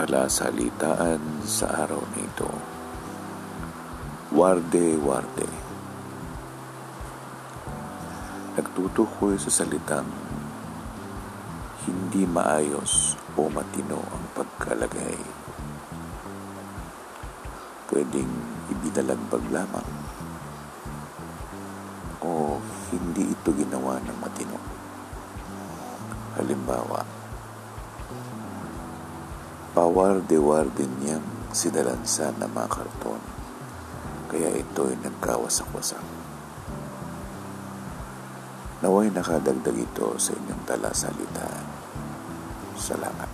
talasalitaan sa araw na ito. Warde, warde. Nagtutukoy sa salitang hindi maayos o matino ang pagkalagay. Pwedeng ibinalagbag lamang o hindi ito ginawa ng matino. Halimbawa, pawarde-warde niyang sidalansan ng mga karton, kaya ito ay nagkawasak-wasak. Naway nakadagdag ito sa inyong talasalitaan. Salamat.